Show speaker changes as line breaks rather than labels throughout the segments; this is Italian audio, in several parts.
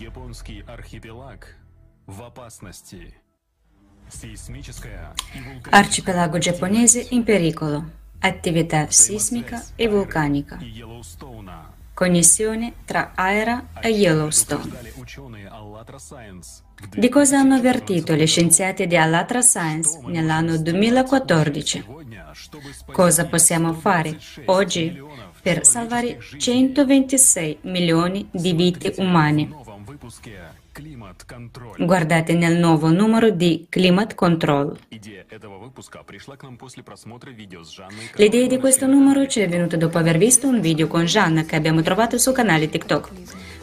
Японский архипелаг в опасности. Seismičеская и vulcanica.
Arcipelago giapponese in pericolo. Attività sismica e vulcanica.
и Йеллоустоуна.
Connessione tra Aera e Yellowstone.
Предупреждали ученые Allatra Science в
Di cosa hanno avvertito gli scienziati di Allatra Science nell'anno 2014?
Сегодня, чтобы спасти
Cosa possiamo fare oggi per salvare 126 milioni di vite umane. Guardate nel nuovo numero di Climate Control. L'idea di questo numero ci è venuta dopo aver visto un video con Gianna che abbiamo trovato sul canale TikTok.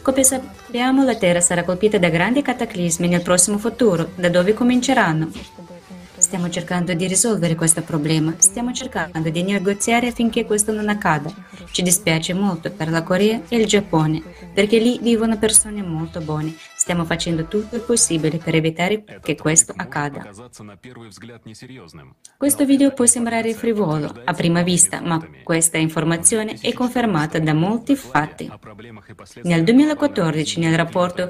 Come sappiamo la Terra sarà colpita da grandi cataclismi nel prossimo futuro, da dove cominceranno. Stiamo cercando di risolvere questo problema, stiamo cercando di negoziare affinché questo non accada. Ci dispiace molto per la Corea e il Giappone, perché lì vivono persone molto buone. Stiamo facendo tutto il possibile per evitare che questo accada. Questo video può sembrare frivolo a prima vista, ma questa informazione è confermata da molti fatti. Nel 2014, nel rapporto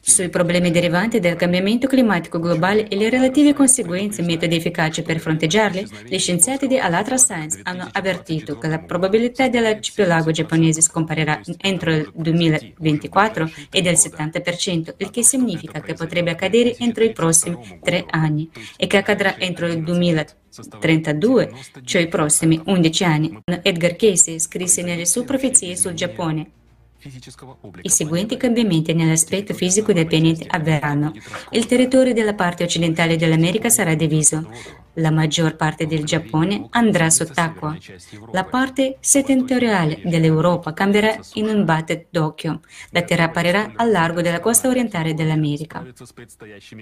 sui problemi derivanti dal cambiamento climatico globale e le relative conseguenze e metodi efficaci per fronteggiarli, gli scienziati di Alatra Science hanno avvertito che la probabilità dell'arcipelago giapponese scomparirà entro il 2024 è del 70%. 100%, il che significa che potrebbe accadere entro i prossimi tre anni e che accadrà entro il 2032, cioè i prossimi 11 anni. Edgar Casey scrisse nelle sue profezie sul Giappone. I seguenti cambiamenti nell'aspetto fisico del pianeta avverranno. Il territorio della parte occidentale dell'America sarà diviso. La maggior parte del Giappone andrà sott'acqua. La parte settentrionale dell'Europa cambierà in un battet d'occhio. La terra apparirà a largo della costa orientale dell'America.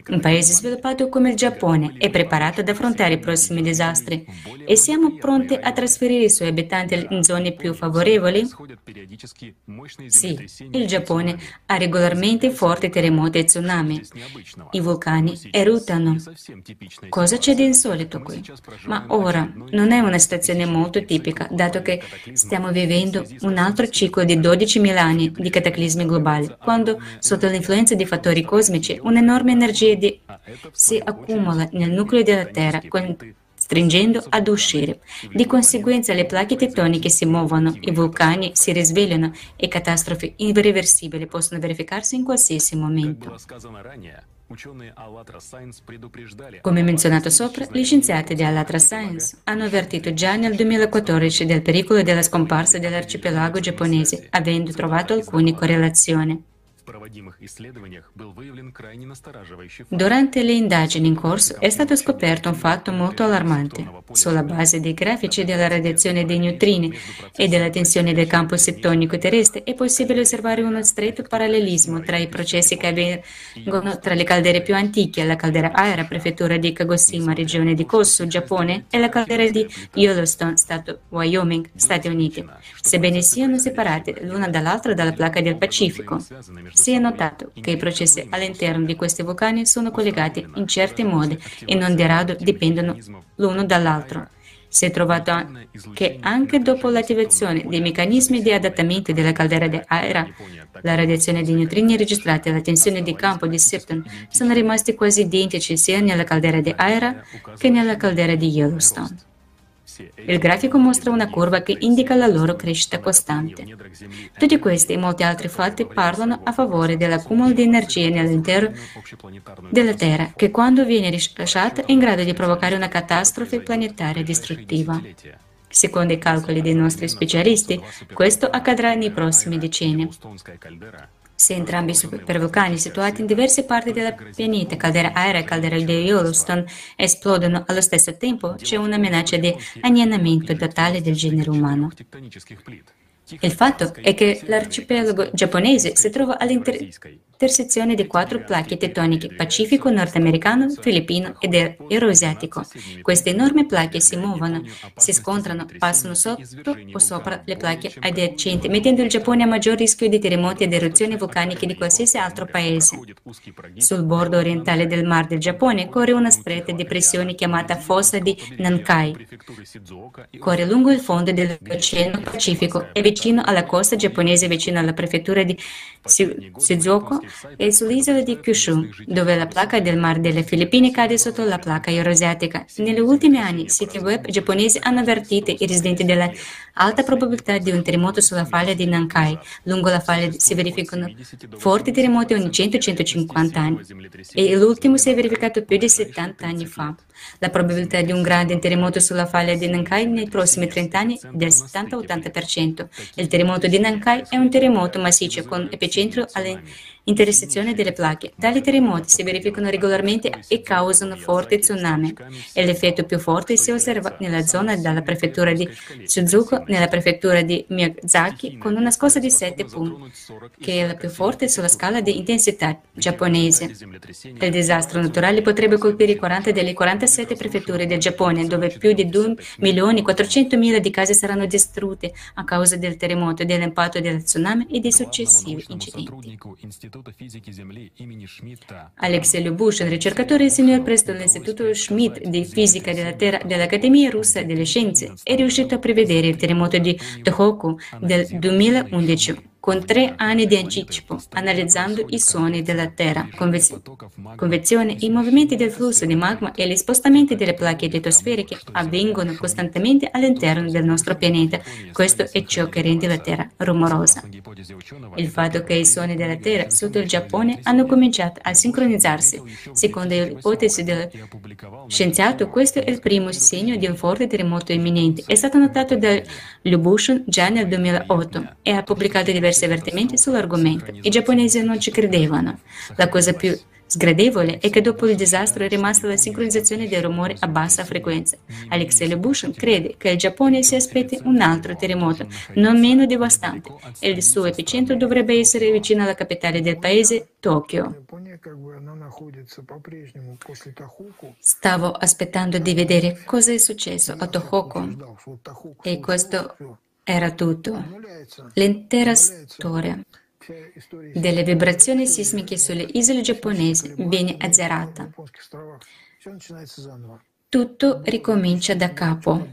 Un paese sviluppato come il Giappone è preparato ad affrontare i prossimi disastri e siamo pronti a trasferire i suoi abitanti in zone più favorevoli? Sì, il Giappone ha regolarmente forti terremoti e tsunami. I vulcani eruttano. Cosa c'è di insolito qui? Ma ora non è una situazione molto tipica, dato che stiamo vivendo un altro ciclo di 12.000 anni di cataclismi globali, quando sotto l'influenza di fattori cosmici un'enorme energia di... si accumula nel nucleo della Terra, con stringendo ad uscire. Di conseguenza le placche tettoniche si muovono, i vulcani si risvegliano e catastrofi irreversibili possono verificarsi in qualsiasi momento. Come menzionato sopra, gli scienziati di Alatra Science hanno avvertito già nel 2014 del pericolo della scomparsa dell'arcipelago giapponese, avendo trovato alcune correlazioni. Durante le indagini in corso è stato scoperto un fatto molto allarmante. Sulla base dei grafici della radiazione dei neutrini e della tensione del campo settonico terrestre è possibile osservare uno stretto parallelismo tra i processi che avvengono tra le caldere più antiche, la caldera Aera, prefettura di Kagoshima, regione di Kosu, Giappone, e la caldera di Yellowstone, stato Wyoming, Stati Uniti, sebbene siano separate l'una dall'altra dalla placca del Pacifico. Si è notato che i processi all'interno di questi vulcani sono collegati in certi modi e non di rado dipendono l'uno dall'altro. Si è trovato che anche dopo l'attivazione dei meccanismi di adattamento della caldera di Aira, la radiazione dei neutrini registrata e la tensione di campo di Sipton sono rimasti quasi identici sia nella caldera di Aira che nella caldera di Yellowstone. Il grafico mostra una curva che indica la loro crescita costante. Tutti questi e molti altri fatti parlano a favore dell'accumulo di energia nell'intero della Terra, che quando viene rilasciata è in grado di provocare una catastrofe planetaria distruttiva. Secondo i calcoli dei nostri specialisti, questo accadrà nei prossimi decenni se entrambi i supervulcani situati in diverse parti della pianeta, caldera aerea e caldera di Yellowstone, esplodono allo stesso tempo, c'è una minaccia di annernamento totale del genere umano. Il fatto è che l'arcipelago giapponese si trova all'interno all'intersezione di quattro placche tettoniche Pacifico, nordamericano, filippino ed euroasiatico. Queste enormi placche si muovono, si scontrano, passano sotto o sopra le placche adiacenti, mettendo il Giappone a maggior rischio di terremoti ed eruzioni vulcaniche di qualsiasi altro paese. Sul bordo orientale del Mar del Giappone corre una stretta di pressione chiamata fossa di Nankai. Corre lungo il fondo dell'Oceano Pacifico e vicino alla costa giapponese, vicino alla prefettura di Shizuoka, è sull'isola di Kyushu, dove la placca del Mar delle Filippine cade sotto la placca euroasiatica. Negli ultimi anni, siti web giapponesi hanno avvertito i residenti dell'alta probabilità di un terremoto sulla falla di Nankai. Lungo la falla si verificano forti terremoti ogni 100-150 anni e l'ultimo si è verificato più di 70 anni fa. La probabilità di un grande terremoto sulla falla di Nankai nei prossimi 30 anni è del 70-80%. Il terremoto di Nankai è un terremoto massiccio con epicentro all'intersezione delle placche. Tali terremoti si verificano regolarmente e causano forti tsunami. L'effetto più forte si osserva nella zona della prefettura di Suzuko, nella prefettura di Miyazaki, con una scossa di 7 punti, che è la più forte sulla scala di intensità giapponese. Il disastro naturale potrebbe colpire 40 delle 47 prefetture del Giappone, dove più di 2 milioni 400 mila di case saranno distrutte a causa del terremoto, dell'impatto del tsunami e dei successivi incidenti. Alexei Lyubushin, ricercatore senior presso l'Istituto Schmidt di Fisica della Terra dell'Accademia Russa delle Scienze, è riuscito a prevedere il terremoto di Tohoku del 2011 con tre anni di anticipo, analizzando i suoni della Terra, convezione, i movimenti del flusso di magma e gli spostamenti delle placche litosferiche avvengono costantemente all'interno del nostro pianeta. Questo è ciò che rende la Terra rumorosa. Il fatto che i suoni della Terra sotto il Giappone hanno cominciato a sincronizzarsi, secondo l'ipotesi dello scienziato, questo è il primo segno di un forte terremoto imminente. È stato notato da Lubushin già nel 2008 e ha pubblicato diversi diversi avvertimenti sull'argomento. I giapponesi non ci credevano. La cosa più sgradevole è che dopo il disastro è rimasta la sincronizzazione dei rumori a bassa frequenza. Alexei Lebushin crede che il Giappone si aspetti un altro terremoto, non meno devastante, e il suo epicentro dovrebbe essere vicino alla capitale del paese, Tokyo. Stavo aspettando di vedere cosa è successo a Tohoku e questo era tutto. L'intera storia delle vibrazioni sismiche sulle isole giapponesi viene azzerata. Tutto ricomincia da capo,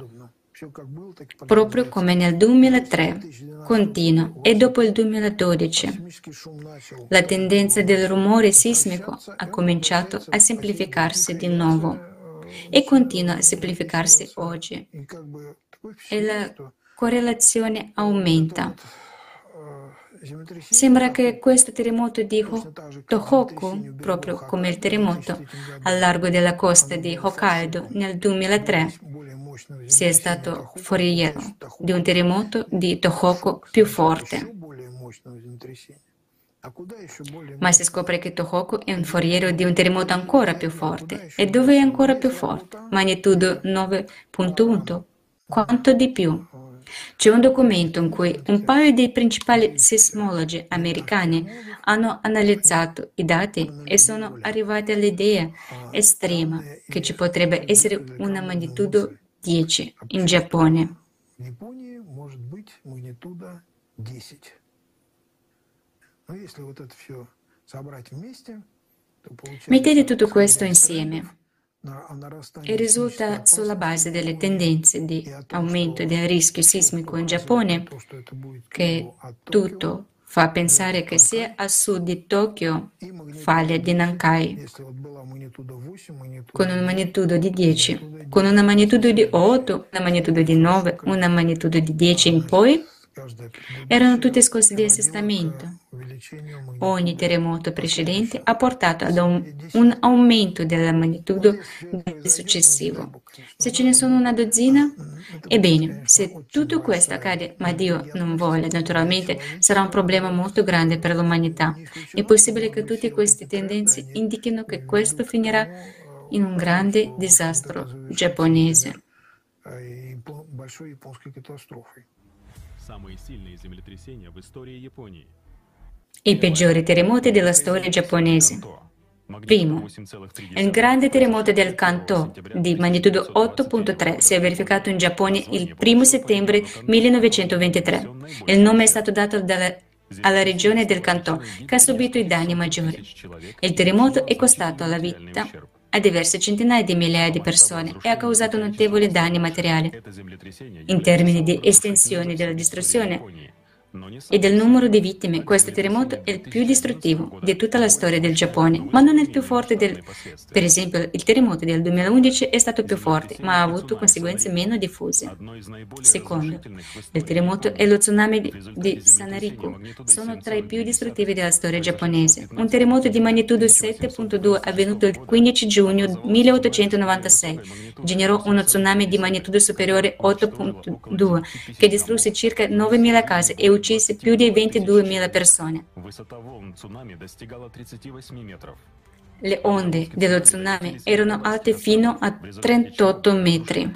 proprio come nel 2003, continua, e dopo il 2012. La tendenza del rumore sismico ha cominciato a semplificarsi di nuovo e continua a semplificarsi oggi. E la correlazione aumenta. Sembra che questo terremoto di Tohoku, proprio come il terremoto al largo della costa di Hokkaido nel 2003, sia stato foriero di un terremoto di Tohoku più forte. Ma si scopre che Tohoku è un foriero di un terremoto ancora più forte. E dove è ancora più forte? Magnitudo 9.1. Quanto di più? C'è un documento in cui un paio dei principali sismologi americani hanno analizzato i dati e sono arrivati all'idea estrema che ci potrebbe essere una magnitudo 10 in Giappone. Mettete tutto questo insieme e risulta sulla base delle tendenze di aumento del rischio sismico in Giappone che tutto fa pensare che sia a sud di Tokyo, falla di Nankai, con una magnitudo di 10, con una magnitudo di 8, una magnitudo di 9, una magnitudo di 10 in poi, erano tutte scosse di assestamento. Ogni terremoto precedente ha portato ad un, un aumento della magnitudo del successivo. Se ce ne sono una dozzina, ebbene, se tutto questo accade, ma Dio non vuole, naturalmente sarà un problema molto grande per l'umanità. È possibile che tutte queste tendenze indichino che questo finirà in un grande disastro giapponese. Самые сильные землетрясения в истории Японии i peggiori terremoti della storia giapponese. Primo, il grande terremoto del Kanto di magnitudo 8.3 si è verificato in Giappone il 1 settembre 1923. Il nome è stato dato dalla, alla regione del Kanto, che ha subito i danni maggiori. Il terremoto è costato la vita a diverse centinaia di migliaia di persone e ha causato notevoli danni materiali. In termini di estensione della distruzione, e del numero di vittime, questo terremoto è il più distruttivo di tutta la storia del Giappone, ma non è il più forte del... Per esempio, il terremoto del 2011 è stato più forte, ma ha avuto conseguenze meno diffuse. Secondo, il terremoto e lo tsunami di, Sanariku sono tra i più distruttivi della storia giapponese. Un terremoto di magnitudo 7.2 avvenuto il 15 giugno 1896 generò uno tsunami di magnitudo superiore 8.2 che distrusse circa 9.000 case e uccise più di 22.000 persone. Le onde dello tsunami erano alte fino a 38 metri.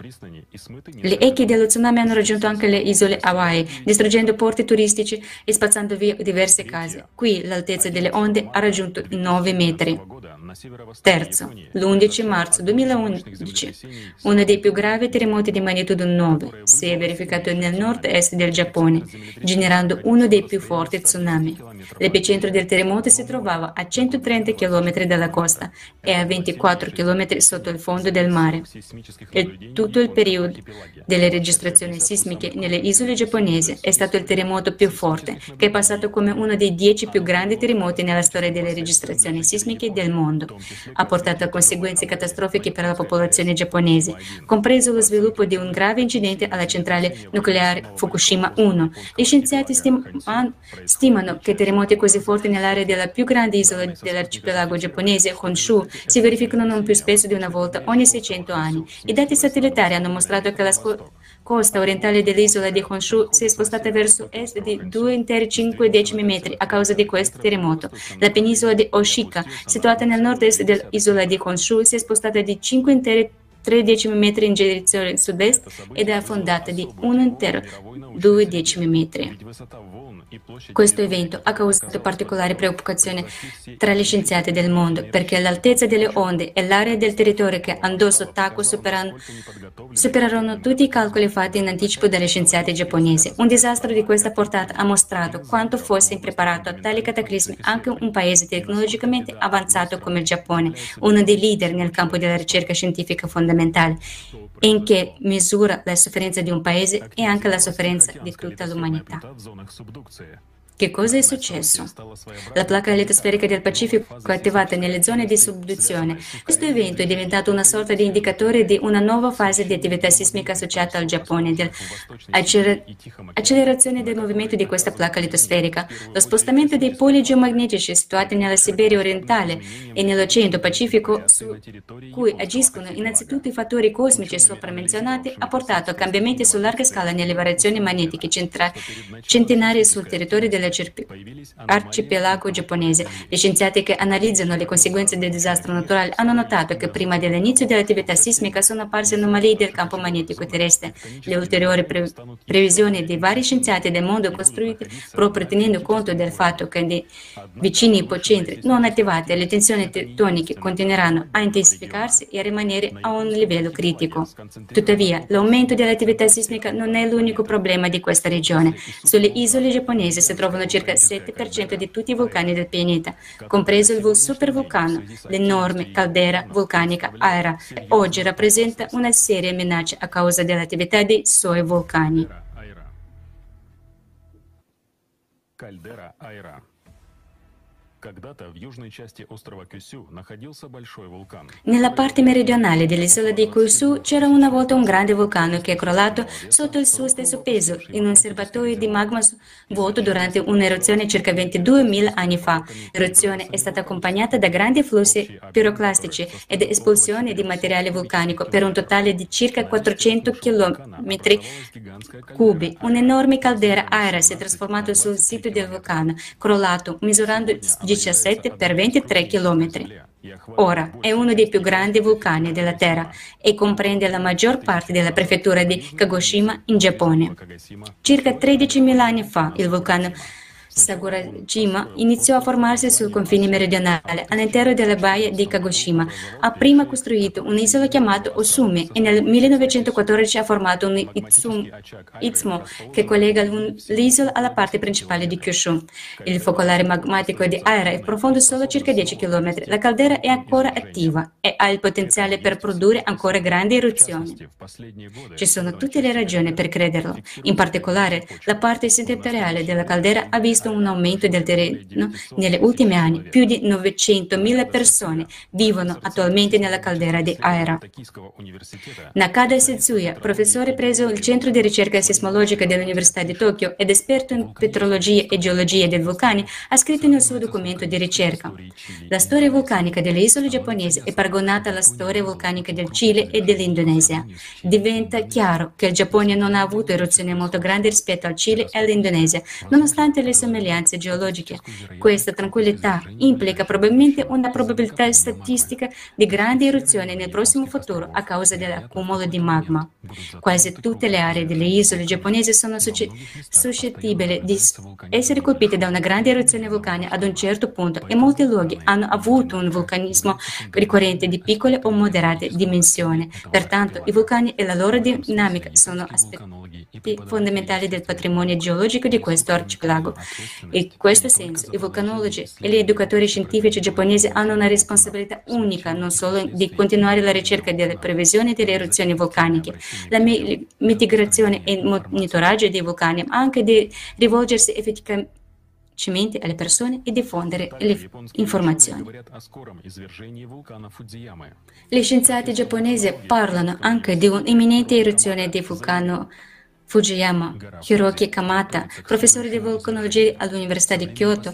Le eche dello tsunami hanno raggiunto anche le isole Hawaii, distruggendo porti turistici e spazzando via diverse case. Qui l'altezza delle onde ha raggiunto i 9 metri. Terzo, l'11 marzo 2011, uno dei più gravi terremoti di magnitudo 9 si è verificato nel nord-est del Giappone, generando uno dei più forti tsunami. L'epicentro del terremoto si trovava a 130 km dalla costa e a 24 km sotto il fondo del mare. E tutto il periodo delle registrazioni sismiche nelle isole giapponesi è stato il terremoto più forte, che è passato come uno dei dieci più grandi terremoti nella storia delle registrazioni sismiche del mondo. Ha portato a conseguenze catastrofiche per la popolazione giapponese, compreso lo sviluppo di un grave incidente alla centrale nucleare Fukushima 1. Gli scienziati stimano che terremoti così forti nell'area della più grande isola dell'arcipelago giapponese, Honshu, si verificano non più spesso di una volta ogni 600 anni. I dati satellitari hanno mostrato che la costa orientale dell'isola di Honshu si è spostata verso est di 2,5 decimi metri a causa di questo terremoto. La penisola di Oshika, situata nel nord-est dell'isola di Honshu, si è spostata di 5 interi 3 decimi metri in direzione sud-est ed è affondata di 1 intero 2 decimi metri. Questo evento ha causato particolare preoccupazione tra gli scienziati del mondo perché l'altezza delle onde e l'area del territorio che andò sott'acqua superarono tutti i calcoli fatti in anticipo dagli scienziati giapponesi. Un disastro di questa portata ha mostrato quanto fosse impreparato a tali cataclismi anche un paese tecnologicamente avanzato come il Giappone, uno dei leader nel campo della ricerca scientifica fondamentale, e in che misura la sofferenza di un paese e anche la sofferenza di tutta l'umanità. Che cosa è successo? La placca litosferica del Pacifico è attivata nelle zone di subduzione. Questo evento è diventato una sorta di indicatore di una nuova fase di attività sismica associata al Giappone, dell'accelerazione del movimento di questa placca litosferica. Lo spostamento dei poli geomagnetici situati nella Siberia orientale e nell'Oceano Pacifico, su cui agiscono innanzitutto i fattori cosmici sopra menzionati, ha portato a cambiamenti su larga scala nelle variazioni magnetiche centenarie sul territorio della dell'arcipelago giapponese. Gli scienziati che analizzano le conseguenze del disastro naturale hanno notato che prima dell'inizio dell'attività sismica sono apparse anomalie del campo magnetico terrestre. Le ulteriori pre- previsioni di vari scienziati del mondo costruite proprio tenendo conto del fatto che nei vicini ipocentri non attivati le tensioni tettoniche continueranno a intensificarsi e a rimanere a un livello critico. Tuttavia, l'aumento dell'attività sismica non è l'unico problema di questa regione. Sulle isole giapponesi si trovano trovano circa il 7% di tutti i vulcani del pianeta, compreso il supervulcano, l'enorme caldera vulcanica Aira, che oggi rappresenta una seria minaccia a causa dell'attività dei suoi vulcani. Caldera Aira nella parte meridionale dell'isola di Kyushu c'era una volta un grande vulcano che è crollato sotto il suo stesso peso in un serbatoio di magma vuoto durante un'eruzione circa 22.000 anni fa. L'eruzione è stata accompagnata da grandi flussi piroclastici ed espulsione di materiale vulcanico per un totale di circa 400 km cubi. Un'enorme caldera aerea si è trasformata sul sito del vulcano, crollato, misurando 17 per 23 km. Ora è uno dei più grandi vulcani della Terra e comprende la maggior parte della prefettura di Kagoshima in Giappone. Circa 13.000 anni fa il vulcano Sakurajima iniziò a formarsi sul confine meridionale, all'interno della baia di Kagoshima. Ha prima costruito un'isola chiamata Osume e nel 1914 ha formato un istmo che collega l'isola alla parte principale di Kyushu. Il focolare magmatico di Aira è profondo solo circa 10 km. La caldera è ancora attiva e ha il potenziale per produrre ancora grandi eruzioni. Ci sono tutte le ragioni per crederlo. In particolare, la parte settentrionale della caldera ha visto un aumento del terreno negli ultimi anni. Più di 900.000 persone vivono attualmente nella caldera di Aira. Nakada Setsuya, professore presso il Centro di ricerca sismologica dell'Università di Tokyo ed esperto in petrologia e geologia dei vulcani, ha scritto nel suo documento di ricerca La storia vulcanica delle isole giapponesi è paragonata alla storia vulcanica del Cile e dell'Indonesia. Diventa chiaro che il Giappone non ha avuto eruzioni molto grandi rispetto al Cile e all'Indonesia, nonostante le somiglianze geologiche. Questa tranquillità implica probabilmente una probabilità statistica di grandi eruzioni nel prossimo futuro a causa dell'accumulo di magma. Quasi tutte le aree delle isole giapponesi sono suscettibili di essere colpite da una grande eruzione vulcanica ad un certo punto e molti luoghi hanno avuto un vulcanismo ricorrente di piccole o moderate dimensioni. Pertanto i vulcani e la loro dinamica sono aspetti fondamentali del patrimonio geologico di questo arcipelago. In questo senso, i vulcanologi e gli educatori scientifici giapponesi hanno una responsabilità unica non solo di continuare la ricerca delle previsioni delle eruzioni vulcaniche, la mitigazione e monitoraggio dei vulcani, ma anche di rivolgersi effettivamente alle persone e diffondere le informazioni. Gli scienziati giapponesi parlano anche di un'imminente eruzione del vulcano Fujiyama, Hiroki Kamata, professore di vulcanologia all'Università di Kyoto,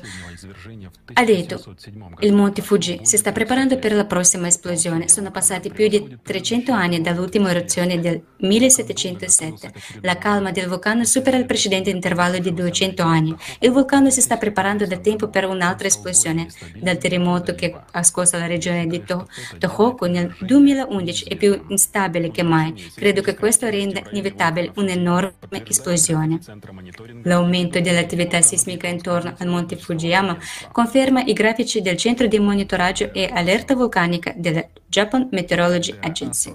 ha detto il monte Fuji si sta preparando per la prossima esplosione. Sono passati più di 300 anni dall'ultima eruzione del 1707. La calma del vulcano supera il precedente intervallo di 200 anni. Il vulcano si sta preparando da tempo per un'altra esplosione. Dal terremoto che ha scosso la regione di Tohoku nel 2011 è più instabile che mai. Credo che questo renda inevitabile un'enorme esplosione. L'aumento dell'attività sismica intorno al monte Fujiyama conferma i grafici del centro di monitoraggio e allerta vulcanica della Japan Meteorology Agency.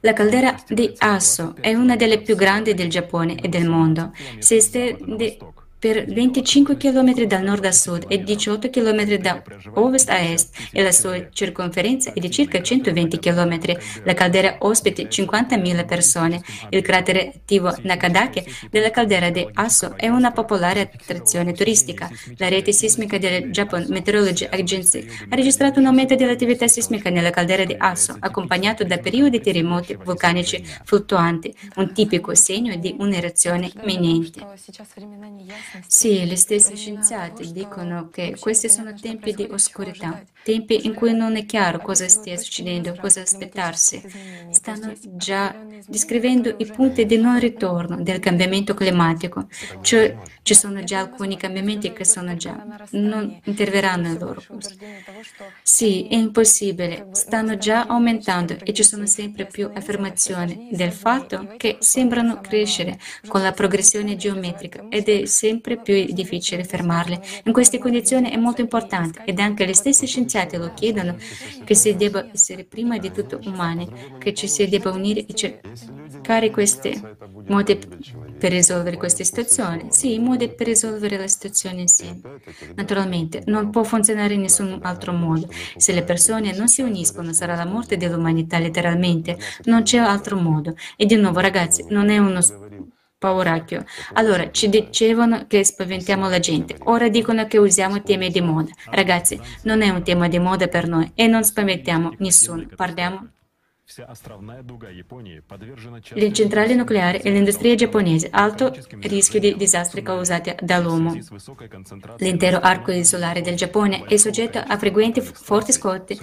La caldera di Asso è una delle più grandi del Giappone e del mondo. Si estende per 25 km dal nord a sud e 18 km da ovest a est e la sua circonferenza è di circa 120 km. La caldera ospita 50.000 persone. Il cratere attivo Nakadake della caldera di Asso è una popolare attrazione turistica. La rete sismica della Japan Meteorology Agency ha registrato un aumento dell'attività sismica nella caldera di Asso, accompagnato da periodi terremoti vulcanici fluttuanti, un tipico segno di un'eruzione imminente. Sì, gli stessi scienziati dicono che questi sono tempi di oscurità, tempi in cui non è chiaro cosa stia succedendo, cosa aspettarsi. Stanno già descrivendo i punti di non ritorno del cambiamento climatico, cioè ci sono già alcuni cambiamenti che sono già, non interverranno in loro corso. Sì, è impossibile, stanno già aumentando e ci sono sempre più affermazioni del fatto che sembrano crescere con la progressione geometrica ed è sempre più difficile fermarle. In queste condizioni è molto importante ed anche gli stessi scienziati lo chiedono che si debba essere prima di tutto umani, che ci si debba unire e cercare questi modi per risolvere queste situazioni. Sì, i modi per risolvere la situazione insieme. Naturalmente, non può funzionare in nessun altro modo. Se le persone non si uniscono, sarà la morte dell'umanità, letteralmente. Non c'è altro modo. E di nuovo, ragazzi, non è uno pauracchio. Allora, ci dicevano che spaventiamo la gente, ora dicono che usiamo temi di moda. Ragazzi, non è un tema di moda per noi e non spaventiamo nessuno, parliamo le centrali nucleari e l'industria giapponese, alto rischio di disastri causati dall'uomo. L'intero arco insulare del Giappone è soggetto a frequenti forti scotti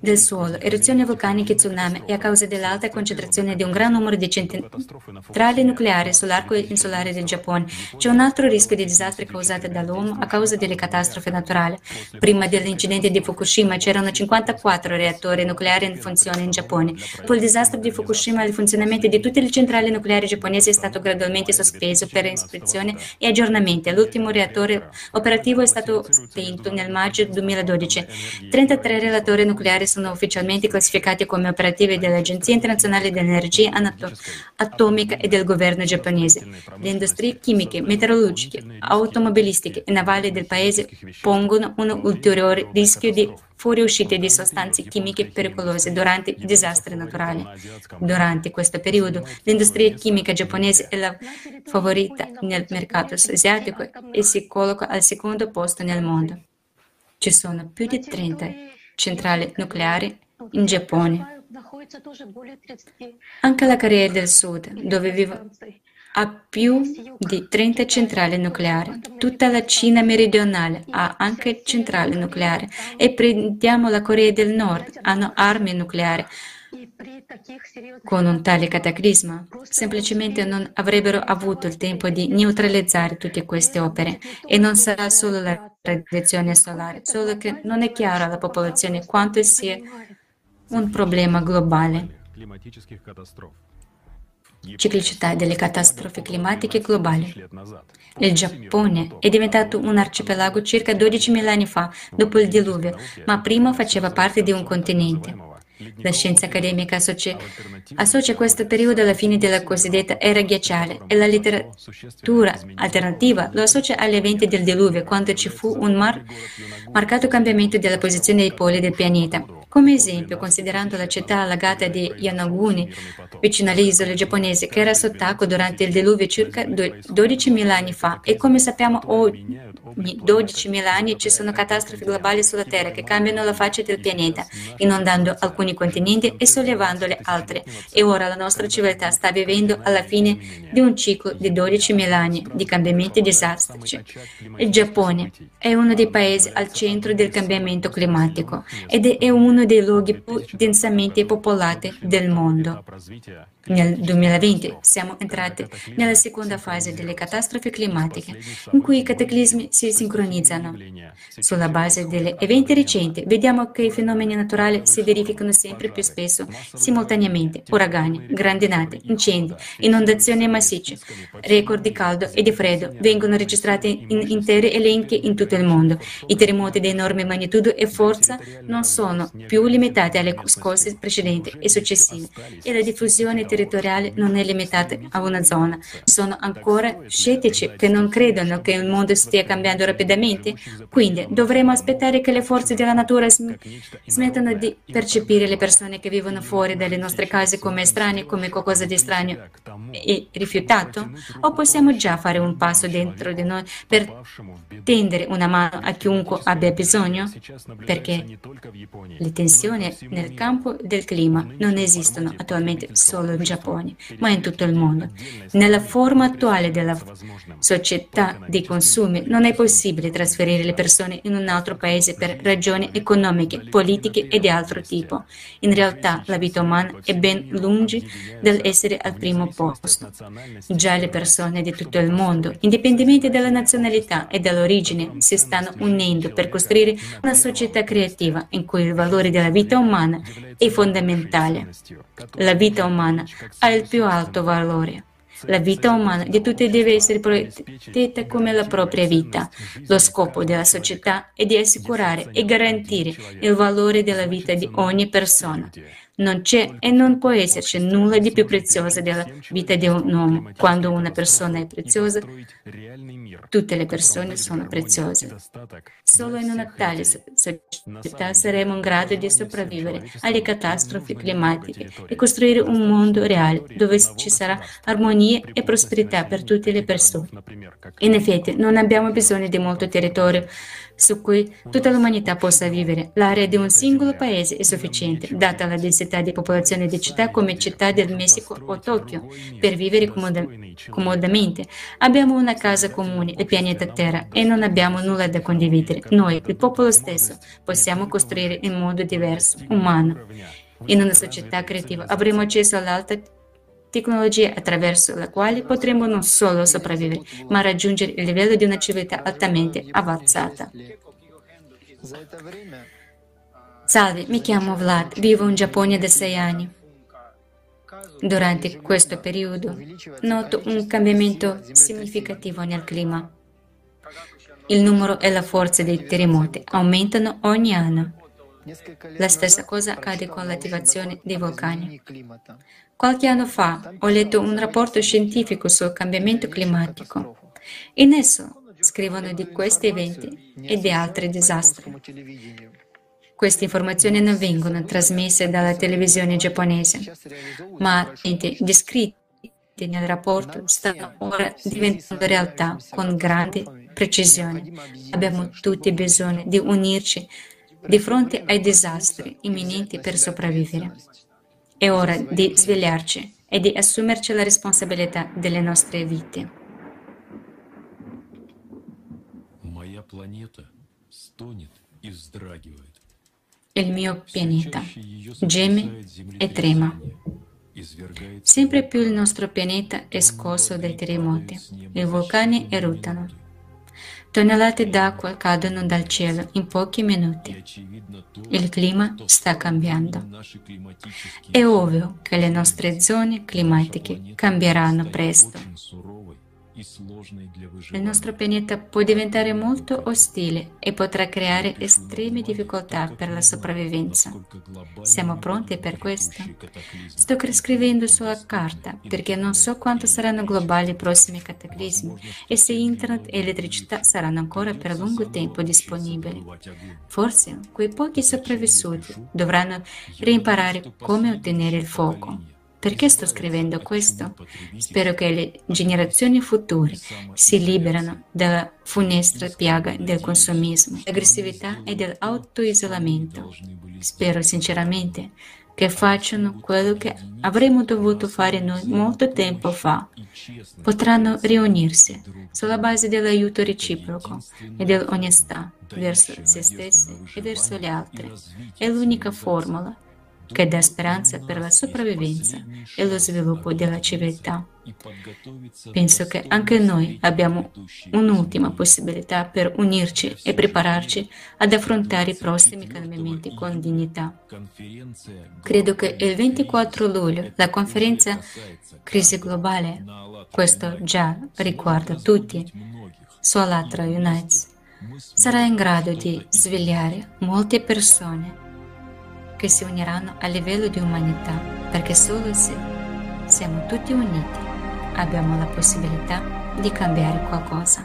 del suolo, eruzioni vulcaniche e tsunami e a causa dell'alta concentrazione di un gran numero di centrali nucleari sull'arco insulare del Giappone. C'è un altro rischio di disastri causati dall'uomo a causa delle catastrofi naturali. Prima dell'incidente di Fukushima c'erano 54 reattori nucleari in funzione in Giappone Giappone. Dopo il disastro di Fukushima, il funzionamento di tutte le centrali nucleari giapponesi è stato gradualmente sospeso per ispezione e aggiornamenti. L'ultimo reattore operativo è stato spento nel maggio 2012. 33 relatori nucleari sono ufficialmente classificati come operativi dall'Agenzia internazionale dell'energia atomica e del governo giapponese. Le industrie chimiche, meteorologiche, automobilistiche e navali del paese pongono un ulteriore rischio di fuoriuscite di sostanze chimiche pericolose durante i disastri naturali. Durante questo periodo, l'industria chimica giapponese è la favorita nel mercato asiatico e si colloca al secondo posto nel mondo. Ci sono più di 30 centrali nucleari in Giappone. Anche la Corea del Sud, dove vivo ha più di 30 centrali nucleari. Tutta la Cina meridionale ha anche centrali nucleari e prendiamo la Corea del Nord, hanno armi nucleari. Con un tale cataclisma, semplicemente non avrebbero avuto il tempo di neutralizzare tutte queste opere e non sarà solo la radiazione solare, solo che non è chiaro alla popolazione quanto sia un problema globale ciclicità delle catastrofi climatiche globali. Il Giappone è diventato un arcipelago circa 12.000 anni fa, dopo il diluvio, ma prima faceva parte di un continente. La scienza accademica associa, associa questo periodo alla fine della cosiddetta era glaciale e la letteratura alternativa lo associa agli eventi del diluvio, quando ci fu un mar- marcato cambiamento della posizione dei poli del pianeta. Come esempio, considerando la città allagata di Yanaguni, vicino alle isole giapponesi, che era sott'acqua durante il diluvio circa 12.000 anni fa, e come sappiamo ogni 12.000 anni ci sono catastrofi globali sulla Terra che cambiano la faccia del pianeta, inondando alcuni continenti e sollevando le altre. E ora la nostra civiltà sta vivendo alla fine di un ciclo di 12.000 anni di cambiamenti disastrici. Il Giappone è uno dei paesi al centro del cambiamento climatico ed è uno uno dei luoghi più densamente popolati del mondo. Nel 2020 siamo entrati nella seconda fase delle catastrofi climatiche, in cui i cataclismi si sincronizzano. Sulla base degli eventi recenti, vediamo che i fenomeni naturali si verificano sempre più spesso, simultaneamente. Uragani, grandinate, incendi, inondazioni massicce, record di caldo e di freddo vengono registrati in interi elenchi in tutto il mondo. I terremoti di enorme magnitudo e forza non sono più limitati alle scosse precedenti e successive e la diffusione territoriale non è limitata a una zona. Sono ancora scettici che non credono che il mondo stia cambiando rapidamente, quindi dovremo aspettare che le forze della natura smettano di percepire le persone che vivono fuori dalle nostre case come estranei, come qualcosa di strano e rifiutato? O possiamo già fare un passo dentro di noi per tendere una mano a chiunque abbia bisogno? Perché le tensioni nel campo del clima non esistono attualmente solo in Giappone, ma in tutto il mondo. Nella forma attuale della società dei consumi non è possibile trasferire le persone in un altro paese per ragioni economiche, politiche e di altro tipo. In realtà la vita umana è ben lungi dall'essere al primo posto. Già le persone di tutto il mondo, indipendentemente dalla nazionalità e dall'origine, si stanno unendo per costruire una società creativa in cui il valore della vita umana è fondamentale. La vita umana ha il più alto valore. La vita umana di tutti deve essere protetta come la propria vita. Lo scopo della società è di assicurare e garantire il valore della vita di ogni persona. Non c'è e non può esserci nulla di più prezioso della vita di un uomo. Quando una persona è preziosa, tutte le persone sono preziose. Solo in una tale società saremo in grado di sopravvivere alle catastrofi climatiche e costruire un mondo reale dove ci sarà armonia e prosperità per tutte le persone. In effetti, non abbiamo bisogno di molto territorio su cui tutta l'umanità possa vivere. L'area di un singolo paese è sufficiente, data la densità di popolazione di città come città del Messico o Tokyo, per vivere comoda- comodamente. Abbiamo una casa comune, il pianeta Terra, e non abbiamo nulla da condividere. Noi, il popolo stesso, possiamo costruire in modo diverso, umano. In una società creativa avremo accesso all'alta tecnologia attraverso la quale potremo non solo sopravvivere, ma raggiungere il livello di una civiltà altamente avanzata. Salve, mi chiamo Vlad, vivo in Giappone da sei anni. Durante questo periodo noto un cambiamento significativo nel clima. Il numero e la forza dei terremoti aumentano ogni anno. La stessa cosa accade con l'attivazione dei vulcani. Qualche anno fa ho letto un rapporto scientifico sul cambiamento climatico. In esso scrivono di questi eventi e di altri disastri. Queste informazioni non vengono trasmesse dalla televisione giapponese, ma enti descritti nel rapporto stanno ora diventando realtà con grande precisione. Abbiamo tutti bisogno di unirci di fronte ai disastri imminenti per sopravvivere. È ora di svegliarci e di assumerci la responsabilità delle nostre vite. Il mio pianeta geme e trema. Sempre più il nostro pianeta è scosso dai terremoti. I vulcani eruttano. Tonnellate d'acqua cadono dal cielo in pochi minuti. Il clima sta cambiando. È ovvio che le nostre zone climatiche cambieranno presto. Il nostro pianeta può diventare molto ostile e potrà creare estreme difficoltà per la sopravvivenza. Siamo pronti per questo? Sto scrivendo sulla carta perché non so quanto saranno globali i prossimi cataclismi e se internet e elettricità saranno ancora per lungo tempo disponibili. Forse quei pochi sopravvissuti dovranno reimparare come ottenere il fuoco. Perché sto scrivendo questo? Spero che le generazioni future si liberano dalla funesta piaga del consumismo, dell'aggressività e dell'autoisolamento. Spero sinceramente che facciano quello che avremmo dovuto fare noi molto tempo fa. Potranno riunirsi sulla base dell'aiuto reciproco e dell'onestà verso se stessi e verso gli altri. È l'unica formula che dà speranza per la sopravvivenza e lo sviluppo della civiltà. Penso che anche noi abbiamo un'ultima possibilità per unirci e prepararci ad affrontare i prossimi cambiamenti con dignità. Credo che il 24 luglio la conferenza Crisi globale, questo già riguarda tutti, su Alatra Unites, sarà in grado di svegliare molte persone che si uniranno a livello di umanità, perché solo se siamo tutti uniti abbiamo la possibilità di cambiare qualcosa.